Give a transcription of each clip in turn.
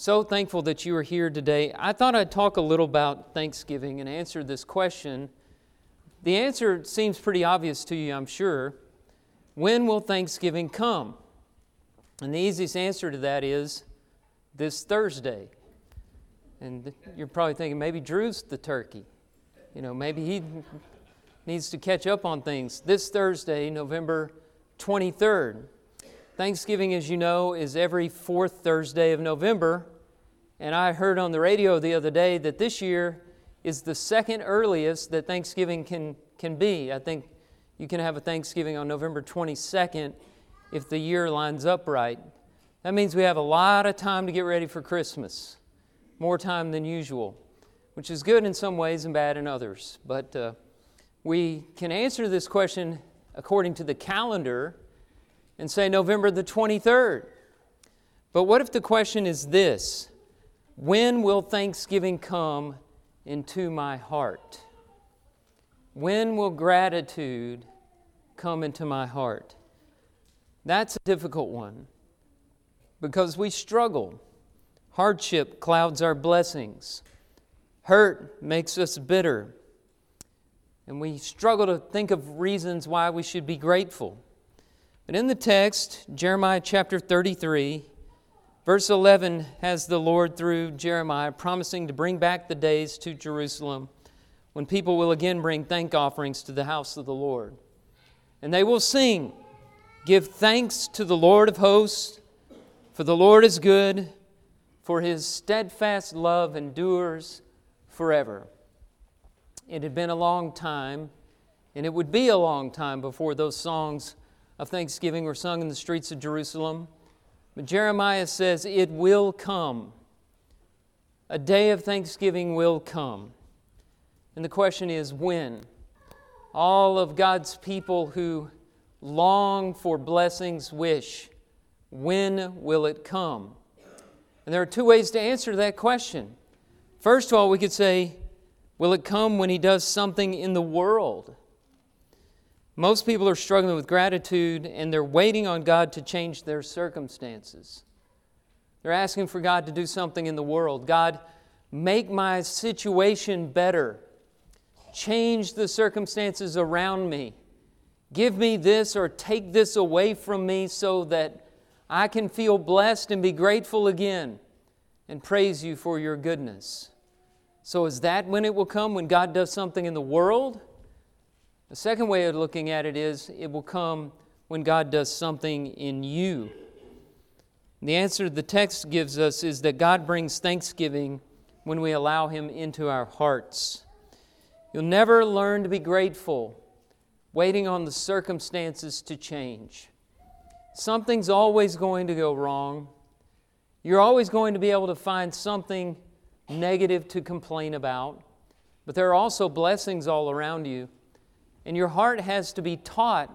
So thankful that you are here today. I thought I'd talk a little about Thanksgiving and answer this question. The answer seems pretty obvious to you, I'm sure. When will Thanksgiving come? And the easiest answer to that is this Thursday. And you're probably thinking maybe Drew's the turkey. You know, maybe he needs to catch up on things. This Thursday, November 23rd. Thanksgiving, as you know, is every fourth Thursday of November. And I heard on the radio the other day that this year is the second earliest that Thanksgiving can, can be. I think you can have a Thanksgiving on November 22nd if the year lines up right. That means we have a lot of time to get ready for Christmas, more time than usual, which is good in some ways and bad in others. But uh, we can answer this question according to the calendar and say November the 23rd. But what if the question is this When will Thanksgiving come into my heart? When will gratitude come into my heart? That's a difficult one because we struggle. Hardship clouds our blessings, hurt makes us bitter, and we struggle to think of reasons why we should be grateful. But in the text, Jeremiah chapter 33, verse 11 has the Lord through Jeremiah promising to bring back the days to Jerusalem when people will again bring thank offerings to the house of the Lord. And they will sing, Give thanks to the Lord of hosts, for the Lord is good, for his steadfast love endures forever. It had been a long time, and it would be a long time before those songs of thanksgiving were sung in the streets of Jerusalem. But Jeremiah says, It will come. A day of thanksgiving will come. And the question is, when? All of God's people who long for blessings wish, when will it come? And there are two ways to answer that question. First of all, we could say, Will it come when He does something in the world? Most people are struggling with gratitude and they're waiting on God to change their circumstances. They're asking for God to do something in the world. God, make my situation better. Change the circumstances around me. Give me this or take this away from me so that I can feel blessed and be grateful again and praise you for your goodness. So, is that when it will come? When God does something in the world? The second way of looking at it is it will come when God does something in you. The answer the text gives us is that God brings thanksgiving when we allow Him into our hearts. You'll never learn to be grateful waiting on the circumstances to change. Something's always going to go wrong. You're always going to be able to find something negative to complain about, but there are also blessings all around you. And your heart has to be taught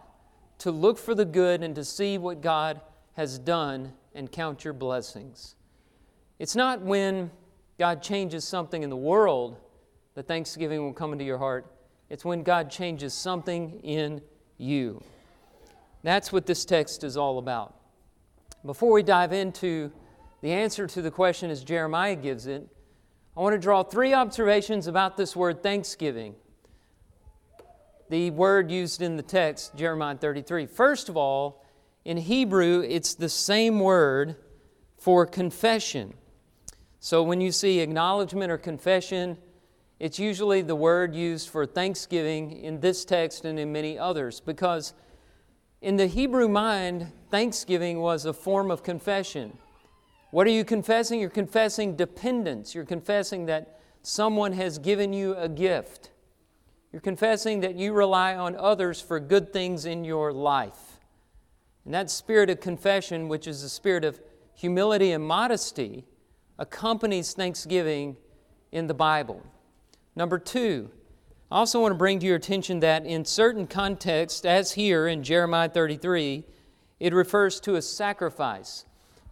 to look for the good and to see what God has done and count your blessings. It's not when God changes something in the world that thanksgiving will come into your heart. It's when God changes something in you. That's what this text is all about. Before we dive into the answer to the question as Jeremiah gives it, I want to draw three observations about this word thanksgiving the word used in the text, Jeremiah 33. First of all, in Hebrew, it's the same word for confession. So when you see acknowledgement or confession, it's usually the word used for thanksgiving in this text and in many others because in the Hebrew mind, thanksgiving was a form of confession. What are you confessing? You're confessing dependence. You're confessing that someone has given you a gift. You're confessing that you rely on others for good things in your life. And that spirit of confession, which is a spirit of humility and modesty, accompanies thanksgiving in the Bible. Number two, I also want to bring to your attention that in certain contexts, as here in Jeremiah 33, it refers to a sacrifice,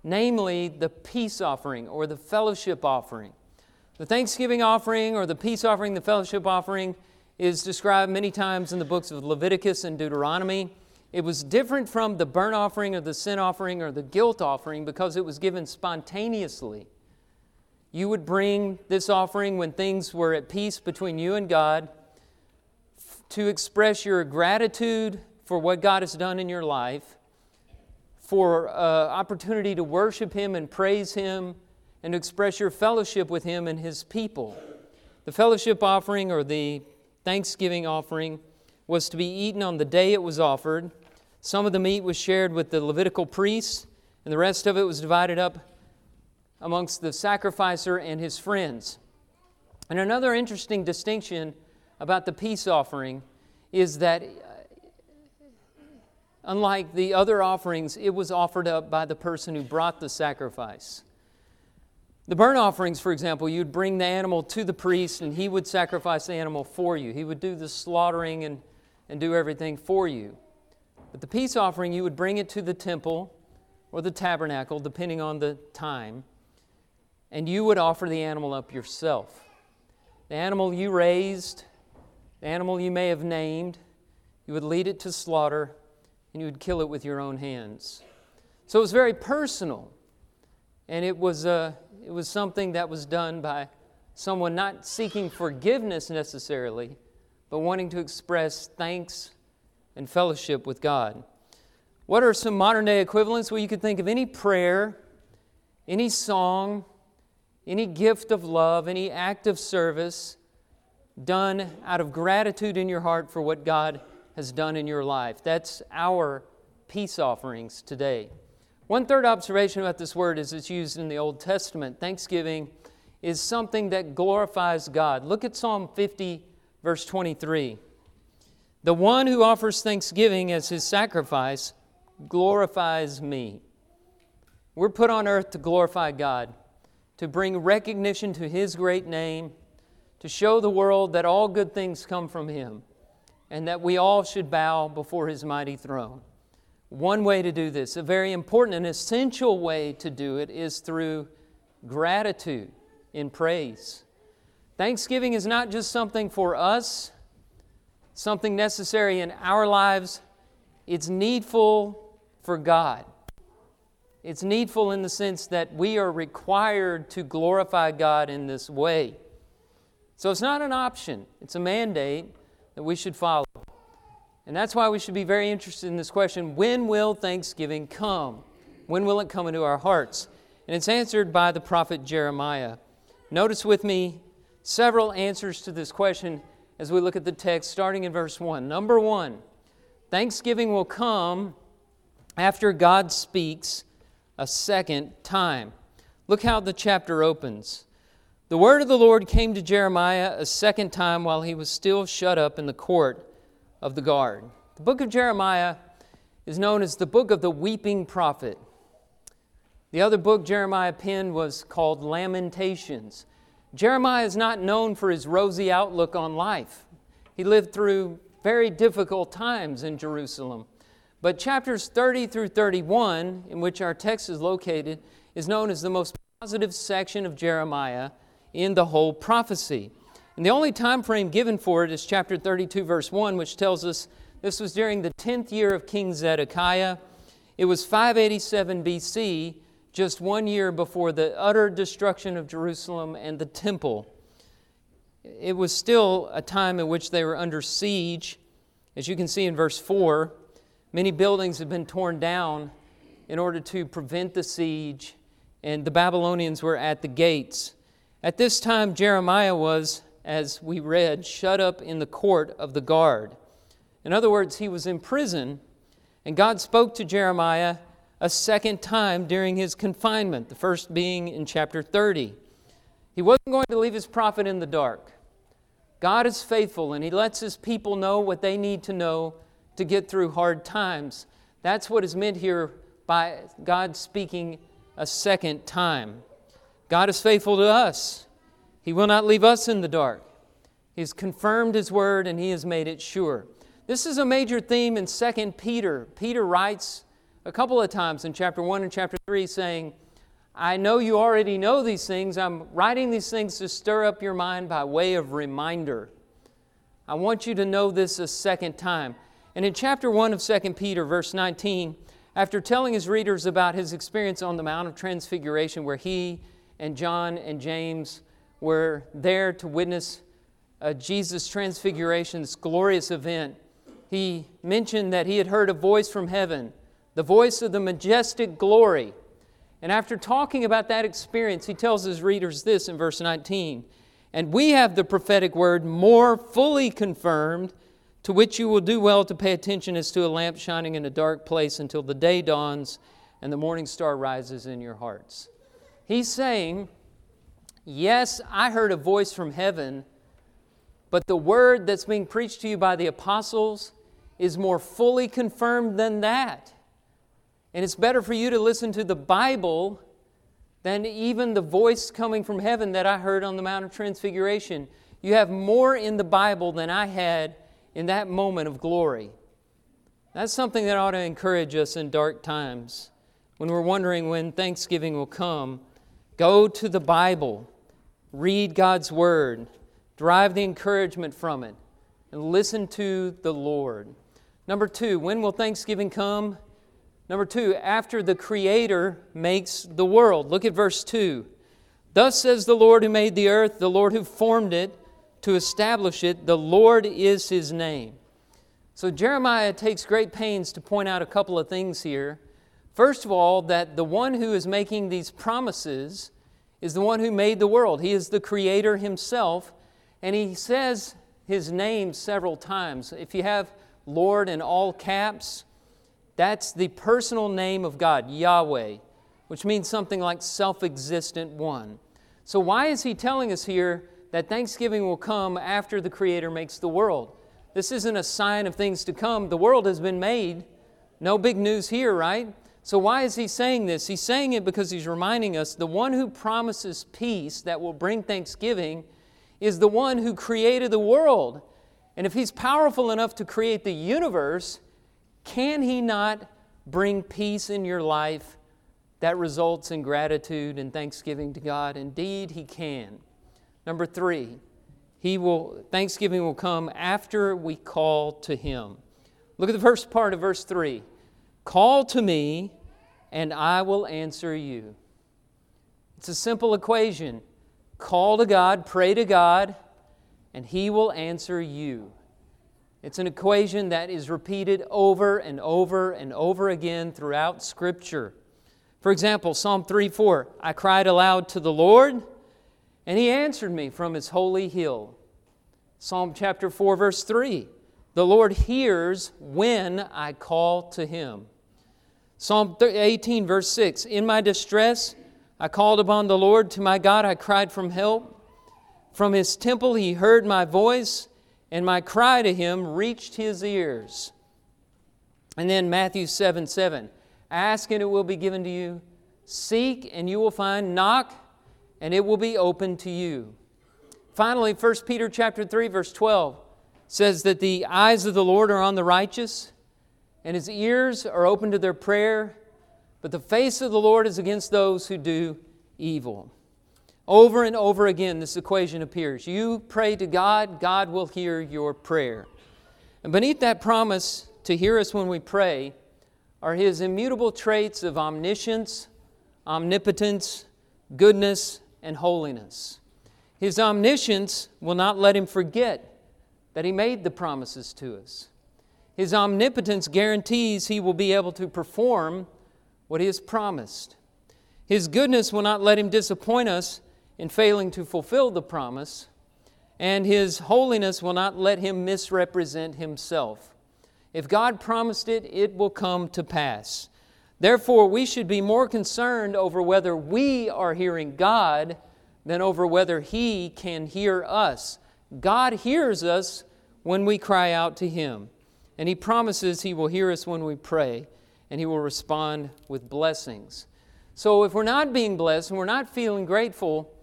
namely the peace offering or the fellowship offering. The thanksgiving offering or the peace offering, the fellowship offering, is described many times in the books of Leviticus and Deuteronomy. It was different from the burnt offering or the sin offering or the guilt offering because it was given spontaneously. you would bring this offering when things were at peace between you and God to express your gratitude for what God has done in your life, for uh, opportunity to worship Him and praise Him, and to express your fellowship with Him and His people. The fellowship offering or the thanksgiving offering was to be eaten on the day it was offered. Some of the meat was shared with the Levitical priests, and the rest of it was divided up amongst the sacrificer and his friends. And another interesting distinction about the peace offering is that, unlike the other offerings, it was offered up by the person who brought the sacrifice. The burnt offerings, for example, you'd bring the animal to the priest and he would sacrifice the animal for you. He would do the slaughtering and, and do everything for you. But the peace offering, you would bring it to the temple or the tabernacle, depending on the time, and you would offer the animal up yourself. The animal you raised, the animal you may have named, you would lead it to slaughter and you would kill it with your own hands. So it was very personal, and it was, uh, it was something that was done by someone not seeking forgiveness necessarily, but wanting to express thanks and fellowship with God. What are some modern day equivalents? Well, you could think of any prayer, any song, any gift of love, any act of service done out of gratitude in your heart for what God has done in your life. That's our peace offerings today. One third observation about this word is it's used in the Old Testament. Thanksgiving is something that glorifies God. Look at Psalm 50, verse 23. The one who offers thanksgiving as his sacrifice glorifies me. We're put on earth to glorify God, to bring recognition to his great name, to show the world that all good things come from him, and that we all should bow before his mighty throne. One way to do this, a very important and essential way to do it, is through gratitude in praise. Thanksgiving is not just something for us something necessary in our lives, it's needful for God. It's needful in the sense that we are required to glorify God in this way. So it's not an option, it's a mandate that we should follow. And that's why we should be very interested in this question when will Thanksgiving come? When will it come into our hearts? And it's answered by the prophet Jeremiah. Notice with me several answers to this question as we look at the text starting in verse 1. Number one, thanksgiving will come after God speaks a second time. Look how the chapter opens. The word of the Lord came to Jeremiah a second time while he was still shut up in the court of the guard. The book of Jeremiah is known as the book of the weeping prophet. The other book Jeremiah penned was called Lamentations. Jeremiah is not known for his rosy outlook on life. He lived through very difficult times in Jerusalem. But chapters 30 through 31, in which our text is located, is known as the most positive section of Jeremiah in the whole prophecy. And the only time frame given for it is chapter 32, verse 1, which tells us this was during the 10th year of King Zedekiah. It was 587 BC just one year before the utter destruction of Jerusalem and the temple. It was still a time in which they were under siege. As you can see in verse 4, many buildings had been torn down in order to prevent the siege, and the Babylonians were at the gates. At this time, Jeremiah was, as we read, shut up in the court of the guard. In other words, he was in prison, and God spoke to Jeremiah a second time during his confinement, the first being in chapter 30. He wasn't going to leave his prophet in the dark. God is faithful and he lets his people know what they need to know to get through hard times. That's what is meant here by God speaking a second time. God is faithful to us. He will not leave us in the dark. He has confirmed his word and he has made it sure. This is a major theme in 2 Peter. Peter writes a couple of times in chapter 1 and chapter 3 saying, I know you already know these things. I'm writing these things to stir up your mind by way of reminder. I want you to know this a second time. And in chapter 1 of 2 Peter, verse 19, after telling his readers about his experience on the Mount of Transfiguration, where he and John and James were there to witness uh, Jesus' transfiguration, this glorious event, he mentioned that he had heard a voice from heaven, the voice of the majestic glory. And after talking about that experience, he tells his readers this in verse 19 And we have the prophetic word more fully confirmed, to which you will do well to pay attention as to a lamp shining in a dark place until the day dawns and the morning star rises in your hearts. He's saying, Yes, I heard a voice from heaven, but the word that's being preached to you by the apostles is more fully confirmed than that. And it's better for you to listen to the Bible than even the voice coming from heaven that I heard on the Mount of Transfiguration. You have more in the Bible than I had in that moment of glory. That's something that ought to encourage us in dark times when we're wondering when Thanksgiving will come. Go to the Bible, read God's Word, derive the encouragement from it, and listen to the Lord. Number two, when will Thanksgiving come? Number two, after the Creator makes the world. Look at verse 2. Thus says the Lord who made the earth, the Lord who formed it to establish it, the Lord is his name. So Jeremiah takes great pains to point out a couple of things here. First of all, that the one who is making these promises is the one who made the world. He is the creator himself, and he says his name several times. If you have Lord in all caps, that's the personal name of God, Yahweh, which means something like self existent one. So, why is he telling us here that Thanksgiving will come after the Creator makes the world? This isn't a sign of things to come. The world has been made. No big news here, right? So, why is he saying this? He's saying it because he's reminding us the one who promises peace that will bring thanksgiving is the one who created the world. And if he's powerful enough to create the universe, can he not bring peace in your life that results in gratitude and thanksgiving to God? Indeed, he can. Number three, he will, Thanksgiving will come after we call to him. Look at the first part of verse 3. Call to me, and I will answer you. It's a simple equation. Call to God, pray to God, and He will answer you. It's an equation that is repeated over and over and over again throughout Scripture. For example, Psalm 3 4, I cried aloud to the Lord, and He answered me from His holy hill. Psalm chapter 4, verse 3, the Lord hears when I call to Him. Psalm 18, verse 6 In my distress, I called upon the Lord. To my God, I cried from help. From his temple, he heard my voice, and my cry to him reached his ears. And then Matthew 7 7 Ask, and it will be given to you. Seek, and you will find. Knock, and it will be open to you. Finally, 1 Peter chapter 3, verse 12 says that the eyes of the Lord are on the righteous and his ears are open to their prayer, but the face of the Lord is against those who do evil. Over and over again, this equation appears. You pray to God, God will hear your prayer. And beneath that promise to hear us when we pray are his immutable traits of omniscience, omnipotence, goodness, and holiness. His omniscience will not let him forget that he made the promises to us. His omnipotence guarantees he will be able to perform what he has promised. His goodness will not let him disappoint us in failing to fulfill the promise, and his holiness will not let him misrepresent himself. If God promised it, it will come to pass. Therefore, we should be more concerned over whether we are hearing God than over whether He can hear us. God hears us when we cry out to Him. And He promises He will hear us when we pray, and He will respond with blessings. So if we're not being blessed and we're not feeling grateful,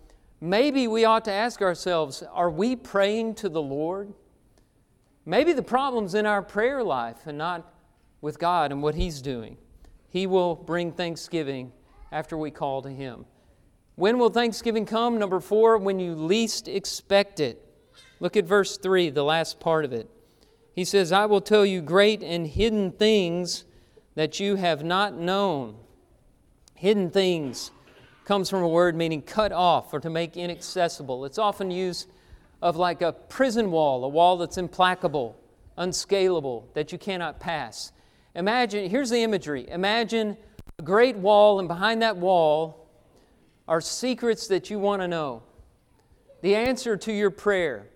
maybe we ought to ask ourselves are we praying to the Lord? Maybe the problem's in our prayer life and not with God and what He's doing. He will bring thanksgiving after we call to Him. When will Thanksgiving come? Number four, when you least expect it. Look at verse 3, the last part of it. He says, I will tell you great and hidden things that you have not known. Hidden things comes from a word meaning cut off or to make inaccessible. It's often used of like a prison wall, a wall that's implacable, unscalable, that you cannot pass. Imagine, here's the imagery imagine a great wall, and behind that wall are secrets that you want to know. The answer to your prayer.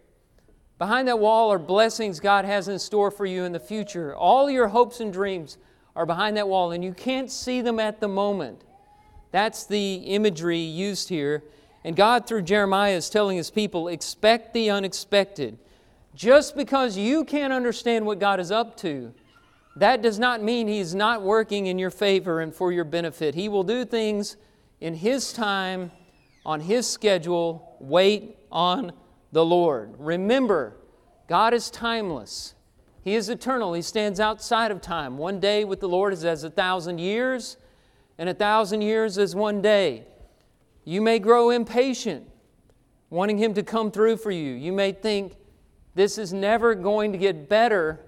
Behind that wall are blessings God has in store for you in the future. All your hopes and dreams are behind that wall, and you can't see them at the moment. That's the imagery used here. And God, through Jeremiah, is telling his people expect the unexpected. Just because you can't understand what God is up to, that does not mean He's not working in your favor and for your benefit. He will do things in His time, on His schedule. Wait on the Lord. Remember, God is timeless. He is eternal. He stands outside of time. One day with the Lord is as a thousand years, and a thousand years as one day. You may grow impatient, wanting Him to come through for you. You may think, this is never going to get better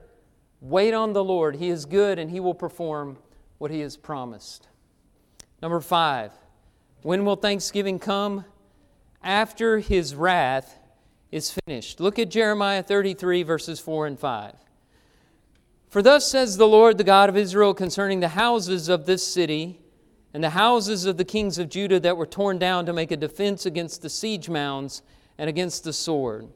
Wait on the Lord. He is good and He will perform what He has promised. Number five, when will Thanksgiving come? After His wrath is finished. Look at Jeremiah 33, verses 4 and 5. For thus says the Lord, the God of Israel, concerning the houses of this city and the houses of the kings of Judah that were torn down to make a defense against the siege mounds and against the sword.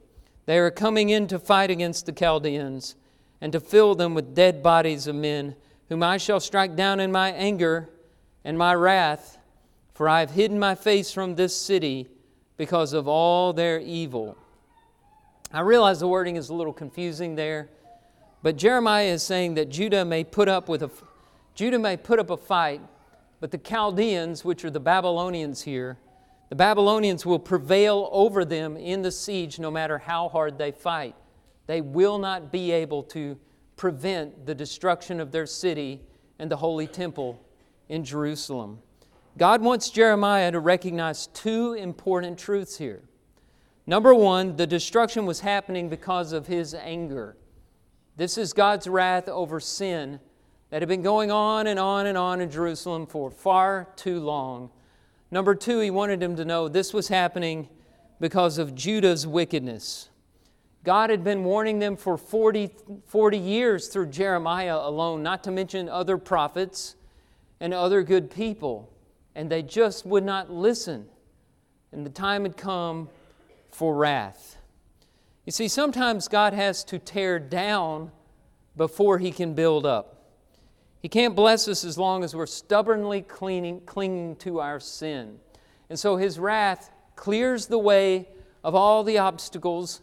They are coming in to fight against the Chaldeans and to fill them with dead bodies of men, whom I shall strike down in my anger and my wrath, for I have hidden my face from this city because of all their evil. I realize the wording is a little confusing there, but Jeremiah is saying that Judah may put up with a Judah may put up a fight, but the Chaldeans, which are the Babylonians here, the Babylonians will prevail over them in the siege no matter how hard they fight they will not be able to prevent the destruction of their city and the holy temple in Jerusalem. God wants Jeremiah to recognize two important truths here. Number one, the destruction was happening because of his anger. This is God's wrath over sin that had been going on and on and on in Jerusalem for far too long. Number two, he wanted him to know this was happening because of Judah's wickedness. God had been warning them for 40, 40 years through Jeremiah alone, not to mention other prophets and other good people, and they just would not listen. And the time had come for wrath. You see, sometimes God has to tear down before He can build up. He can't bless us as long as we're stubbornly cleaning, clinging to our sin. And so His wrath clears the way of all the obstacles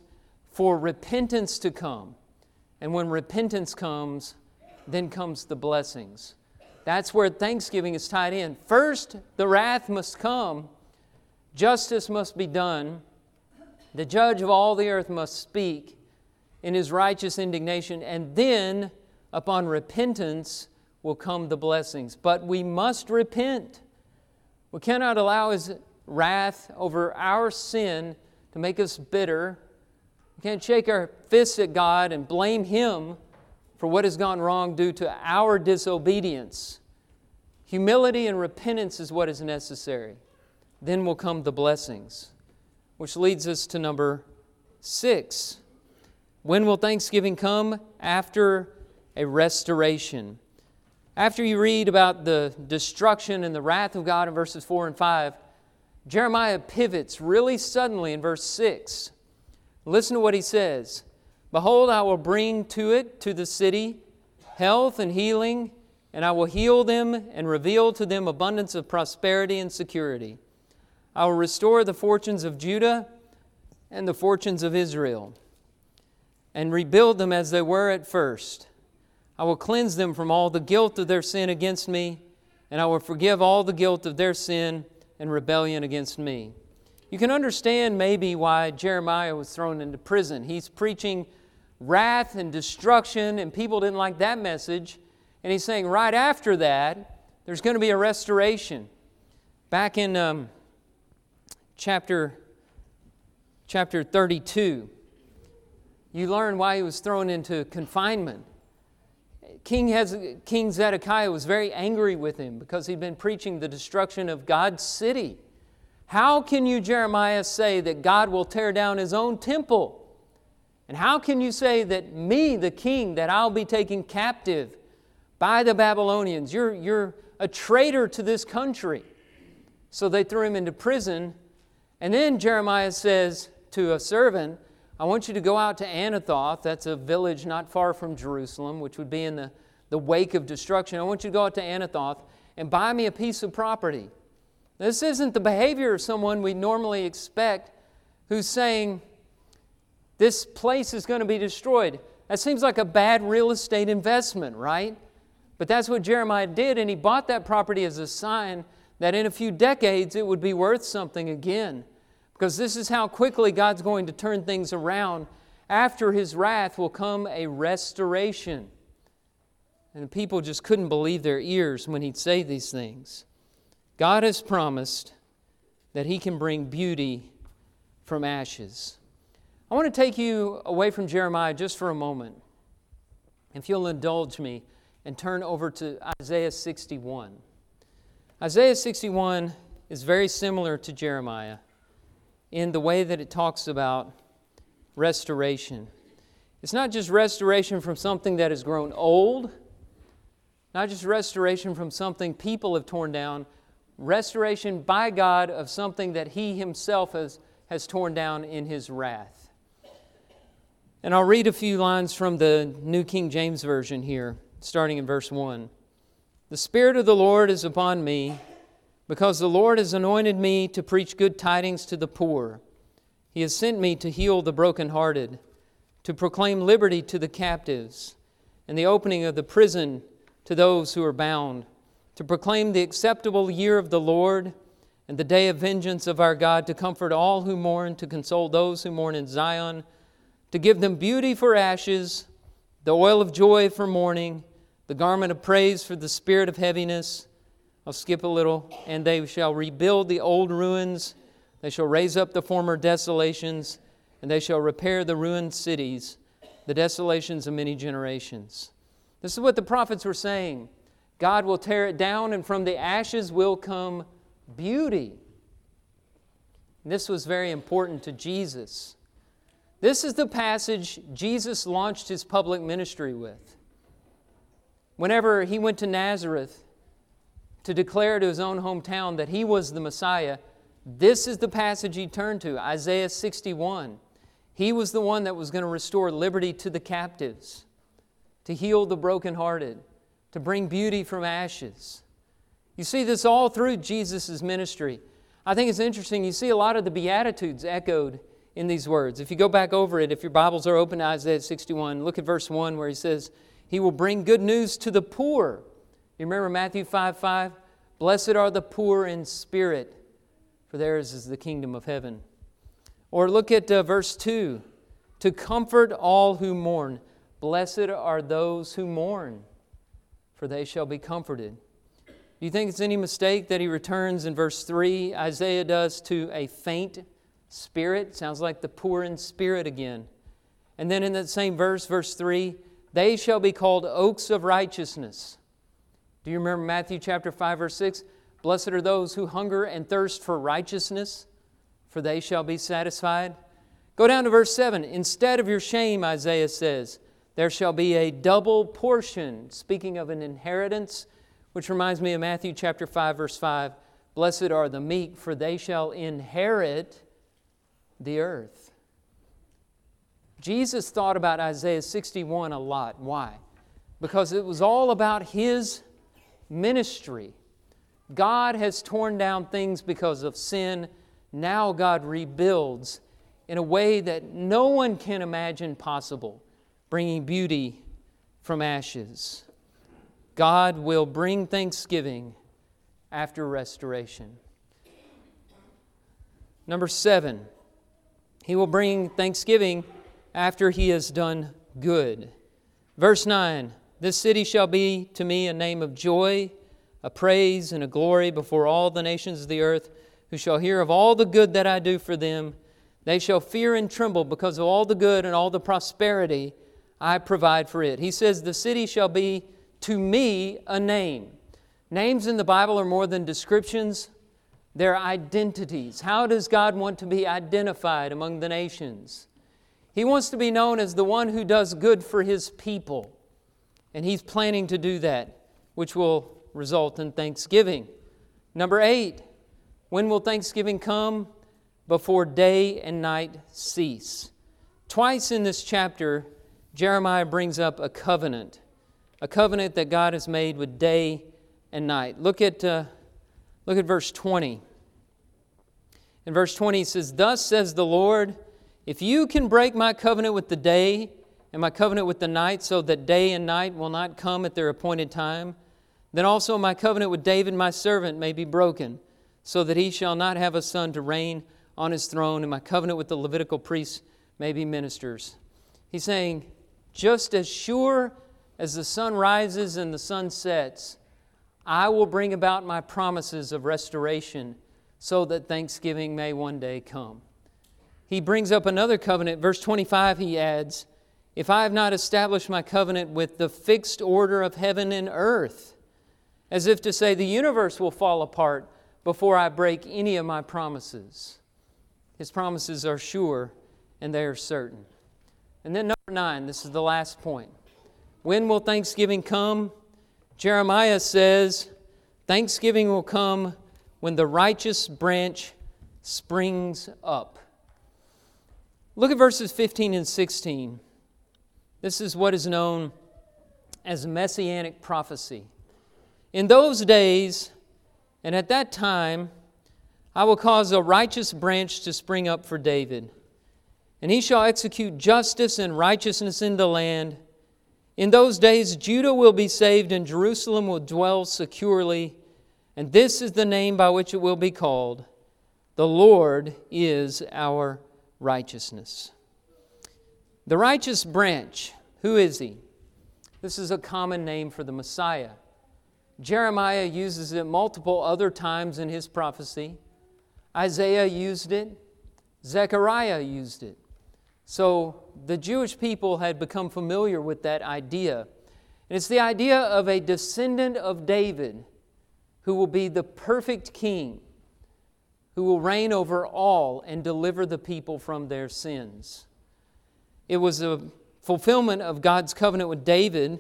for repentance to come. And when repentance comes, then comes the blessings. That's where thanksgiving is tied in. First, the wrath must come, justice must be done, the judge of all the earth must speak in his righteous indignation, and then, upon repentance, will come the blessings. But we must repent. We cannot allow his wrath over our sin to make us bitter we can't shake our fists at God and blame Him for what has gone wrong due to our disobedience. Humility and repentance is what is necessary. Then will come the blessings, which leads us to number six. When will Thanksgiving come? After a restoration. After you read about the destruction and the wrath of God in verses 4 and 5, Jeremiah pivots really suddenly in verse 6 Listen to what he says Behold, I will bring to it, to the city, health and healing, and I will heal them and reveal to them abundance of prosperity and security. I will restore the fortunes of Judah and the fortunes of Israel, and rebuild them as they were at first. I will cleanse them from all the guilt of their sin against me, and I will forgive all the guilt of their sin and rebellion against me. You can understand maybe why Jeremiah was thrown into prison. He's preaching wrath and destruction, and people didn't like that message. And he's saying, right after that, there's going to be a restoration. Back in um, chapter, chapter 32, you learn why he was thrown into confinement. King, has, King Zedekiah was very angry with him because he'd been preaching the destruction of God's city How can you, Jeremiah, say that God will tear down his own temple? And how can you say that me, the king, that I'll be taken captive by the Babylonians? You're, you're a traitor to this country. So they threw him into prison. And then Jeremiah says to a servant, I want you to go out to Anathoth. That's a village not far from Jerusalem, which would be in the, the wake of destruction. I want you to go out to Anathoth and buy me a piece of property. This isn't the behavior of someone we normally expect who's saying, This place is going to be destroyed. That seems like a bad real estate investment, right? But that's what Jeremiah did, and he bought that property as a sign that in a few decades it would be worth something again. Because this is how quickly God's going to turn things around. After his wrath will come a restoration. And the people just couldn't believe their ears when he'd say these things. God has promised that He can bring beauty from ashes. I want to take you away from Jeremiah just for a moment. If you'll indulge me and turn over to Isaiah 61. Isaiah 61 is very similar to Jeremiah in the way that it talks about restoration. It's not just restoration from something that has grown old, not just restoration from something people have torn down, restoration by God of something that He Himself has, has torn down in His wrath. And I'll read a few lines from the New King James Version here, starting in verse 1. The Spirit of the Lord is upon me, because the Lord has anointed me to preach good tidings to the poor. He has sent me to heal the brokenhearted, to proclaim liberty to the captives, and the opening of the prison to those who are bound to proclaim the acceptable year of the Lord and the day of vengeance of our God, to comfort all who mourn, to console those who mourn in Zion, to give them beauty for ashes, the oil of joy for mourning, the garment of praise for the spirit of heaviness. I'll skip a little. And they shall rebuild the old ruins, they shall raise up the former desolations, and they shall repair the ruined cities, the desolations of many generations. This is what the prophets were saying. God will tear it down, and from the ashes will come beauty. This was very important to Jesus. This is the passage Jesus launched his public ministry with. Whenever he went to Nazareth to declare to his own hometown that he was the Messiah, this is the passage he turned to Isaiah 61. He was the one that was going to restore liberty to the captives, to heal the brokenhearted to bring beauty from ashes. You see this all through Jesus' ministry. I think it's interesting. You see a lot of the Beatitudes echoed in these words. If you go back over it, if your Bibles are open to Isaiah 61, look at verse 1 where he says, He will bring good news to the poor. You remember Matthew 5 5? Blessed are the poor in spirit, for theirs is the kingdom of heaven. Or look at uh, verse 2 To comfort all who mourn. Blessed are those who mourn for they shall be comforted. Do you think it's any mistake that he returns in verse 3, Isaiah does, to a faint spirit? Sounds like the poor in spirit again. And then in that same verse, verse 3, they shall be called oaks of righteousness. Do you remember Matthew chapter 5, verse 6? Blessed are those who hunger and thirst for righteousness, for they shall be satisfied. Go down to verse 7. Instead of your shame, Isaiah says, there shall be a double portion, speaking of an inheritance, which reminds me of Matthew chapter 5, verse 5. Blessed are the meek, for they shall inherit the earth. Jesus thought about Isaiah 61 a lot. Why? Because it was all about his ministry. God has torn down things because of sin. Now God rebuilds in a way that no one can imagine possible bringing beauty from ashes. God will bring thanksgiving after restoration. Number seven, He will bring thanksgiving after He has done good. Verse 9 This city shall be to me a name of joy, a praise, and a glory before all the nations of the earth, who shall hear of all the good that I do for them. They shall fear and tremble because of all the good and all the prosperity I provide for it. He says, The city shall be to me a name. Names in the Bible are more than descriptions, they're identities. How does God want to be identified among the nations? He wants to be known as the one who does good for his people. And he's planning to do that, which will result in thanksgiving. Number eight, when will thanksgiving come? Before day and night cease. Twice in this chapter, Jeremiah brings up a covenant, a covenant that God has made with day and night. Look at, uh, look at verse 20. In verse 20, he says, Thus says the Lord, if you can break my covenant with the day and my covenant with the night, so that day and night will not come at their appointed time, then also my covenant with David my servant may be broken, so that he shall not have a son to reign on his throne, and my covenant with the Levitical priests may be ministers. He's saying, just as sure as the sun rises and the sun sets, I will bring about my promises of restoration so that thanksgiving may one day come he brings up another covenant. Verse 25, he adds, If I have not established my covenant with the fixed order of heaven and earth, as if to say the universe will fall apart before I break any of my promises. His promises are sure and they are certain. And then, number nine, this is the last point. When will Thanksgiving come? Jeremiah says, Thanksgiving will come when the righteous branch springs up. Look at verses 15 and 16. This is what is known as messianic prophecy. In those days and at that time, I will cause a righteous branch to spring up for David, and he shall execute justice and righteousness in the land. In those days, Judah will be saved, and Jerusalem will dwell securely. And this is the name by which it will be called The Lord is our righteousness. The righteous branch, who is he? This is a common name for the Messiah. Jeremiah uses it multiple other times in his prophecy. Isaiah used it. Zechariah used it. So the Jewish people had become familiar with that idea. And it's the idea of a descendant of David who will be the perfect king who will reign over all and deliver the people from their sins. It was a fulfillment of God's covenant with David,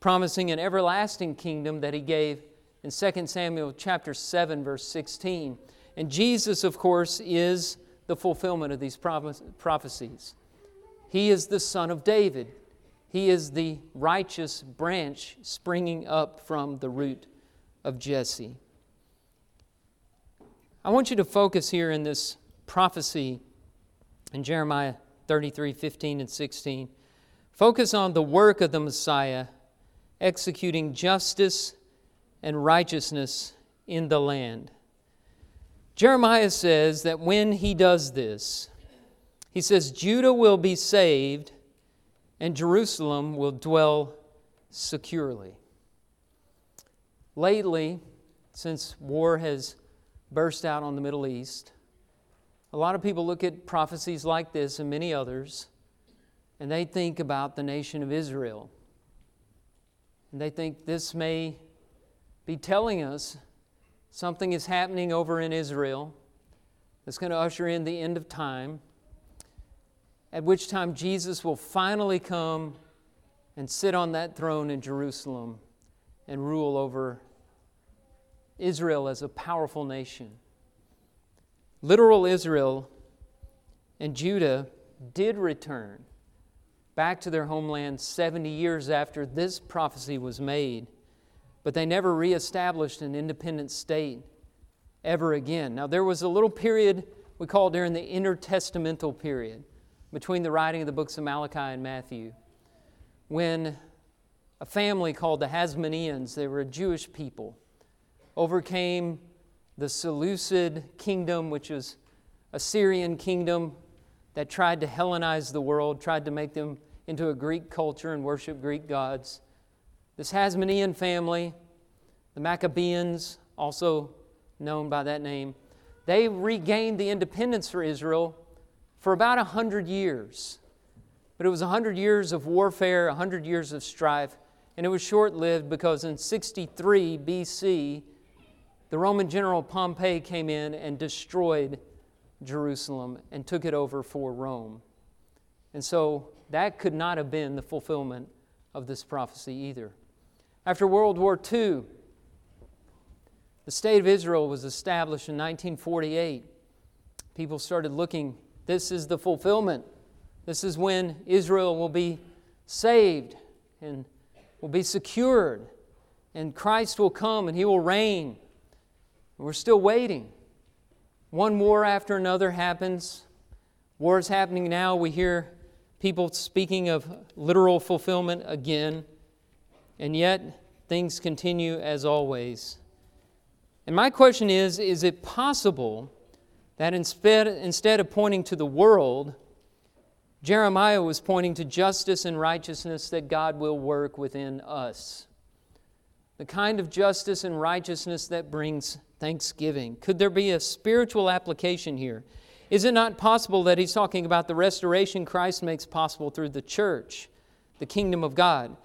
promising an everlasting kingdom that he gave in 2 Samuel chapter 7 verse 16. And Jesus of course is the fulfillment of these prophecies. He is the son of David. He is the righteous branch springing up from the root of Jesse. I want you to focus here in this prophecy in Jeremiah 33 15 and 16. Focus on the work of the Messiah executing justice and righteousness in the land. Jeremiah says that when he does this, he says, Judah will be saved and Jerusalem will dwell securely. Lately, since war has burst out on the Middle East. A lot of people look at prophecies like this and many others, and they think about the nation of Israel. And they think this may be telling us something is happening over in Israel that's going to usher in the end of time, at which time Jesus will finally come and sit on that throne in Jerusalem and rule over Israel as a powerful nation. Literal Israel and Judah did return back to their homeland 70 years after this prophecy was made, but they never reestablished an independent state ever again. Now, there was a little period we call during the intertestamental period between the writing of the books of Malachi and Matthew when a family called the Hasmoneans, they were a Jewish people, overcame the Seleucid kingdom, which was a Syrian kingdom that tried to Hellenize the world, tried to make them into a Greek culture and worship Greek gods. This Hasmonean family, the Maccabeans, also known by that name, they regained the independence for Israel for about 100 years. But it was 100 years of warfare, 100 years of strife, and it was short lived because in 63 BC, the Roman general Pompey came in and destroyed Jerusalem and took it over for Rome. And so that could not have been the fulfillment of this prophecy either. After World War II, the state of Israel was established in 1948. People started looking, this is the fulfillment. This is when Israel will be saved and will be secured, and Christ will come and he will reign. We're still waiting. One war after another happens. War is happening now. We hear people speaking of literal fulfillment again. And yet, things continue as always. And my question is is it possible that instead, instead of pointing to the world, Jeremiah was pointing to justice and righteousness that God will work within us? The kind of justice and righteousness that brings thanksgiving. Could there be a spiritual application here? Is it not possible that he's talking about the restoration Christ makes possible through the church, the kingdom of God?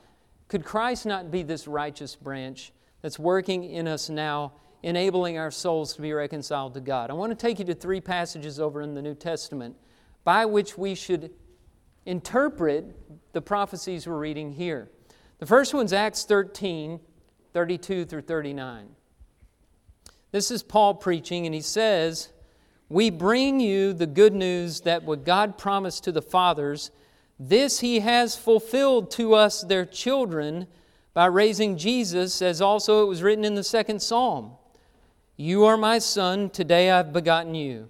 Could Christ not be this righteous branch that's working in us now, enabling our souls to be reconciled to God? I want to take you to three passages over in the New Testament by which we should interpret the prophecies we're reading here. The first one's Acts 13, 32 through 39. This is Paul preaching, and he says, We bring you the good news that what God promised to the fathers this he has fulfilled to us, their children, by raising Jesus, as also it was written in the second psalm You are my son, today I've begotten you.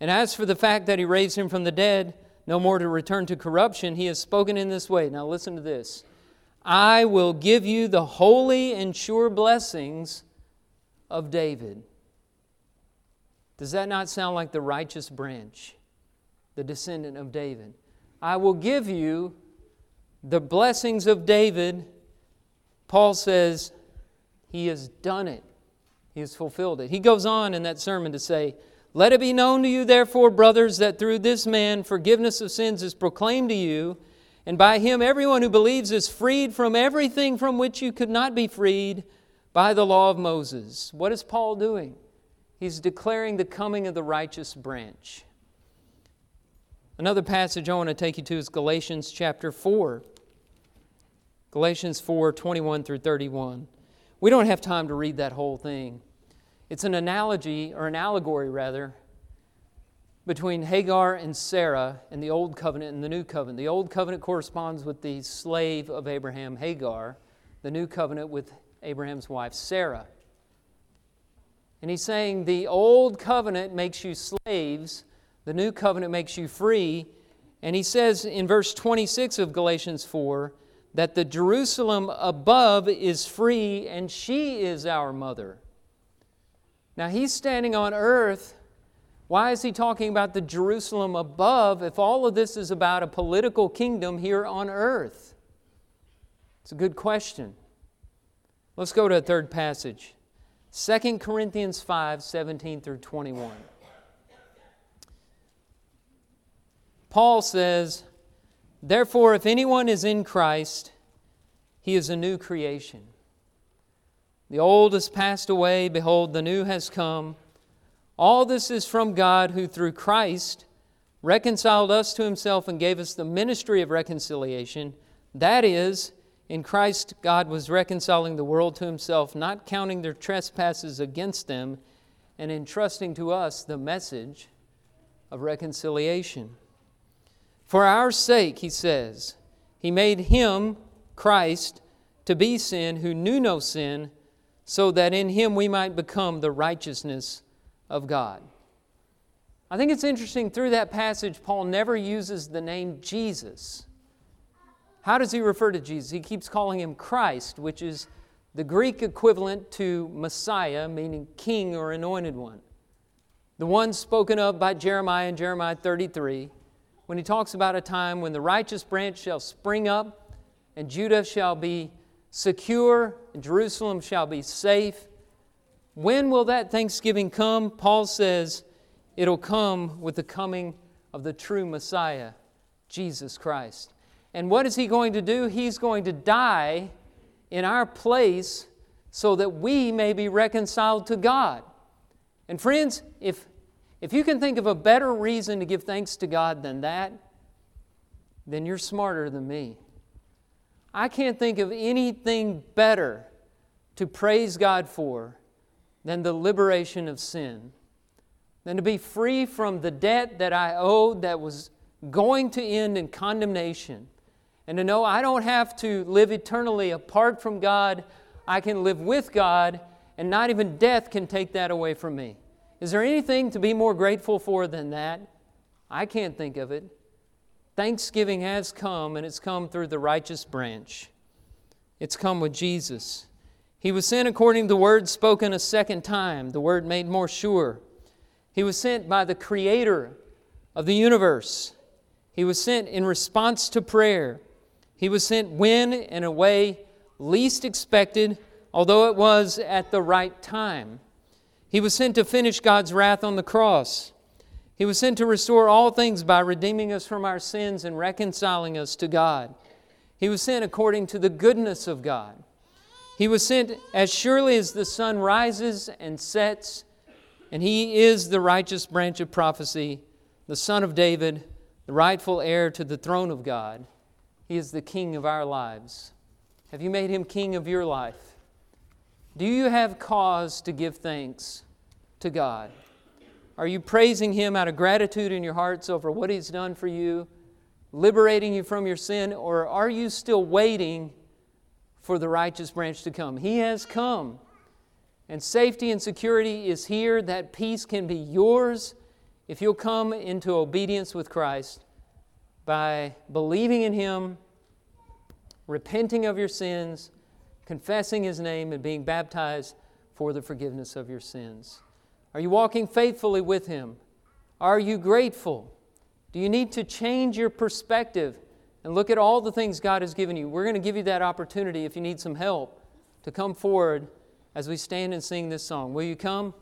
And as for the fact that he raised him from the dead, no more to return to corruption, he has spoken in this way. Now listen to this I will give you the holy and sure blessings of David. Does that not sound like the righteous branch, the descendant of David? I will give you the blessings of David. Paul says, He has done it, He has fulfilled it. He goes on in that sermon to say, Let it be known to you, therefore, brothers, that through this man forgiveness of sins is proclaimed to you, and by him everyone who believes is freed from everything from which you could not be freed by the law of Moses. What is Paul doing? He's declaring the coming of the righteous branch. Another passage I want to take you to is Galatians chapter 4. Galatians 4 21 through 31. We don't have time to read that whole thing. It's an analogy, or an allegory rather, between Hagar and Sarah in the Old Covenant and the New Covenant. The Old Covenant corresponds with the slave of Abraham, Hagar, the New Covenant with Abraham's wife, Sarah. And he's saying the Old Covenant makes you slaves the new covenant makes you free. And he says in verse 26 of Galatians 4 that the Jerusalem above is free and she is our mother. Now he's standing on earth. Why is he talking about the Jerusalem above if all of this is about a political kingdom here on earth? It's a good question. Let's go to a third passage 2 Corinthians 5 17 through 21. Paul says, Therefore, if anyone is in Christ, he is a new creation. The old has passed away, behold, the new has come. All this is from God, who through Christ reconciled us to himself and gave us the ministry of reconciliation. That is, in Christ, God was reconciling the world to himself, not counting their trespasses against them, and entrusting to us the message of reconciliation. For our sake, he says, he made him, Christ, to be sin who knew no sin, so that in him we might become the righteousness of God. I think it's interesting through that passage, Paul never uses the name Jesus. How does he refer to Jesus? He keeps calling him Christ, which is the Greek equivalent to Messiah, meaning king or anointed one. The one spoken of by Jeremiah in Jeremiah 33 when he talks about a time when the righteous branch shall spring up, and Judah shall be secure, and Jerusalem shall be safe. When will that thanksgiving come? Paul says it'll come with the coming of the true Messiah, Jesus Christ. And what is he going to do? He's going to die in our place so that we may be reconciled to God. And friends, if, if you can think of a better reason to give thanks to God than that, then you're smarter than me. I can't think of anything better to praise God for than the liberation of sin, than to be free from the debt that I owed that was going to end in condemnation, and to know I don't have to live eternally apart from God. I can live with God, and not even death can take that away from me. Is there anything to be more grateful for than that? I can't think of it. Thanksgiving has come, and it's come through the righteous branch. It's come with Jesus. He was sent according to the word spoken a second time, the word made more sure. He was sent by the Creator of the universe. He was sent in response to prayer. He was sent when in a way least expected, although it was at the right time. He was sent to finish God's wrath on the cross. He was sent to restore all things by redeeming us from our sins and reconciling us to God. He was sent according to the goodness of God. He was sent as surely as the sun rises and sets, and he is the righteous branch of prophecy, the son of David, the rightful heir to the throne of God. He is the king of our lives. Have you made him king of your life? Do you have cause to give thanks to God? Are you praising Him out of gratitude in your hearts over what He's done for you, liberating you from your sin, or are you still waiting for the righteous branch to come? He has come, and safety and security is here. That peace can be yours if you'll come into obedience with Christ by believing in Him, repenting of your sins, confessing His name, and being baptized for the forgiveness of your sins. Are you walking faithfully with Him? Are you grateful? Do you need to change your perspective and look at all the things God has given you? We're going to give you that opportunity if you need some help to come forward as we stand and sing this song. Will you come?